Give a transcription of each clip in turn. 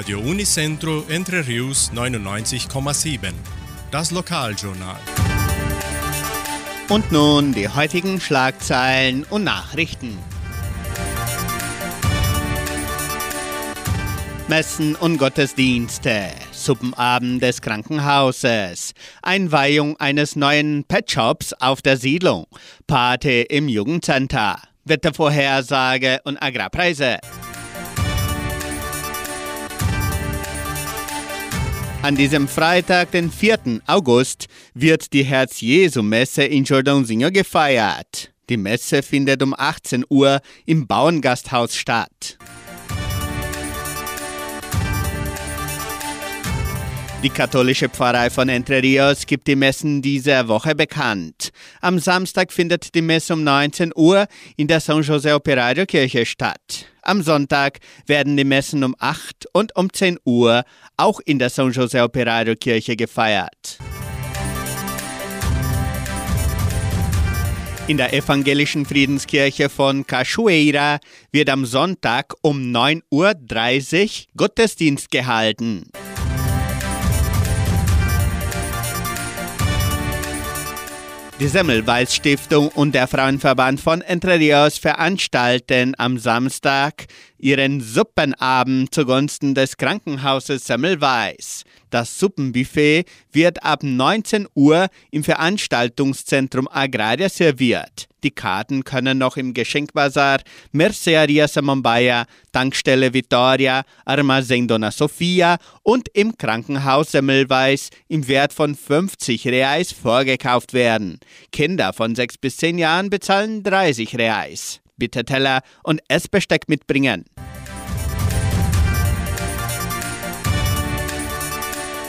Radio Unicentro Entre Rius 99,7. Das Lokaljournal. Und nun die heutigen Schlagzeilen und Nachrichten. Messen und Gottesdienste, Suppenabend des Krankenhauses, Einweihung eines neuen Pet Shops auf der Siedlung, Party im Jugendcenter, Wettervorhersage und Agrarpreise. An diesem Freitag, den 4. August, wird die Herz-Jesu-Messe in Jordãozinho gefeiert. Die Messe findet um 18 Uhr im Bauerngasthaus statt. Die katholische Pfarrei von Entre Rios gibt die Messen dieser Woche bekannt. Am Samstag findet die Messe um 19 Uhr in der San José Operario Kirche statt. Am Sonntag werden die Messen um 8 und um 10 Uhr auch in der San José Operario Kirche gefeiert. In der evangelischen Friedenskirche von Cachoeira wird am Sonntag um 9.30 Uhr Gottesdienst gehalten. Die Semmelweis Stiftung und der Frauenverband von Entre Rios veranstalten am Samstag ihren Suppenabend zugunsten des Krankenhauses Semmelweis. Das Suppenbuffet wird ab 19 Uhr im Veranstaltungszentrum Agraria serviert. Die Karten können noch im Geschenkbazar Merceria Samambaya, Tankstelle Vittoria, Armazém Dona Sofia und im Krankenhaus Semmelweis im Wert von 50 Reais vorgekauft werden. Kinder von 6 bis 10 Jahren bezahlen 30 Reais. Bitte Teller und Essbesteck mitbringen.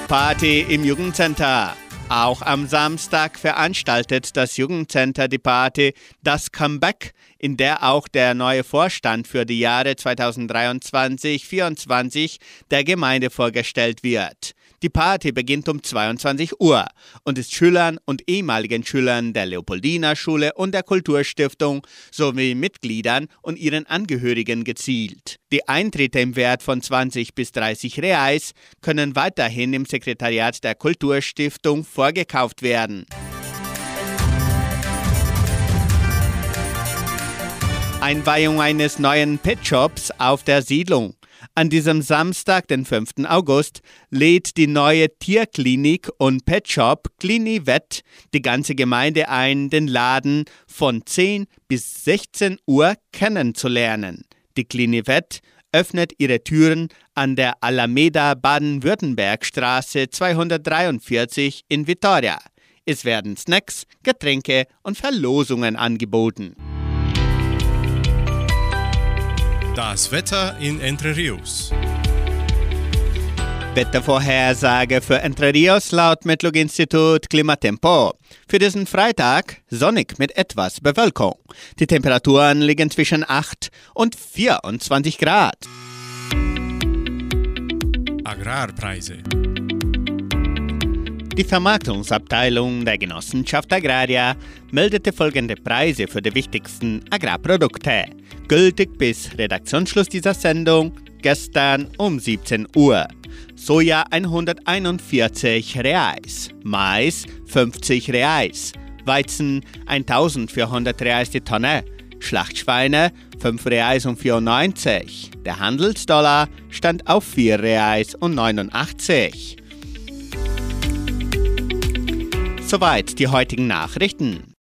Party im Jugendcenter. Auch am Samstag veranstaltet das Jugendcenter die Party Das Comeback, in der auch der neue Vorstand für die Jahre 2023-24 der Gemeinde vorgestellt wird. Die Party beginnt um 22 Uhr und ist Schülern und ehemaligen Schülern der Leopoldina Schule und der Kulturstiftung sowie Mitgliedern und ihren Angehörigen gezielt. Die Eintritte im Wert von 20 bis 30 Reais können weiterhin im Sekretariat der Kulturstiftung vorgekauft werden. Einweihung eines neuen Pet Shops auf der Siedlung. An diesem Samstag, den 5. August, lädt die neue Tierklinik und Pet Shop Clinivet die ganze Gemeinde ein, den Laden von 10 bis 16 Uhr kennenzulernen. Die Clinivet öffnet ihre Türen an der Alameda Baden-Württemberg-Straße 243 in Vitoria. Es werden Snacks, Getränke und Verlosungen angeboten. Das Wetter in Entre Rios. Wettervorhersage für Entre Rios laut Metlog-Institut Klimatempo. Für diesen Freitag sonnig mit etwas Bewölkung. Die Temperaturen liegen zwischen 8 und 24 Grad. Agrarpreise. Die Vermarktungsabteilung der Genossenschaft Agraria meldete folgende Preise für die wichtigsten Agrarprodukte, gültig bis Redaktionsschluss dieser Sendung gestern um 17 Uhr. Soja 141 Reais, Mais 50 Reais, Weizen 1400 Reais die Tonne, Schlachtschweine 5 Reais und 94. Der Handelsdollar stand auf 4 Reais und 89. Soweit die heutigen Nachrichten.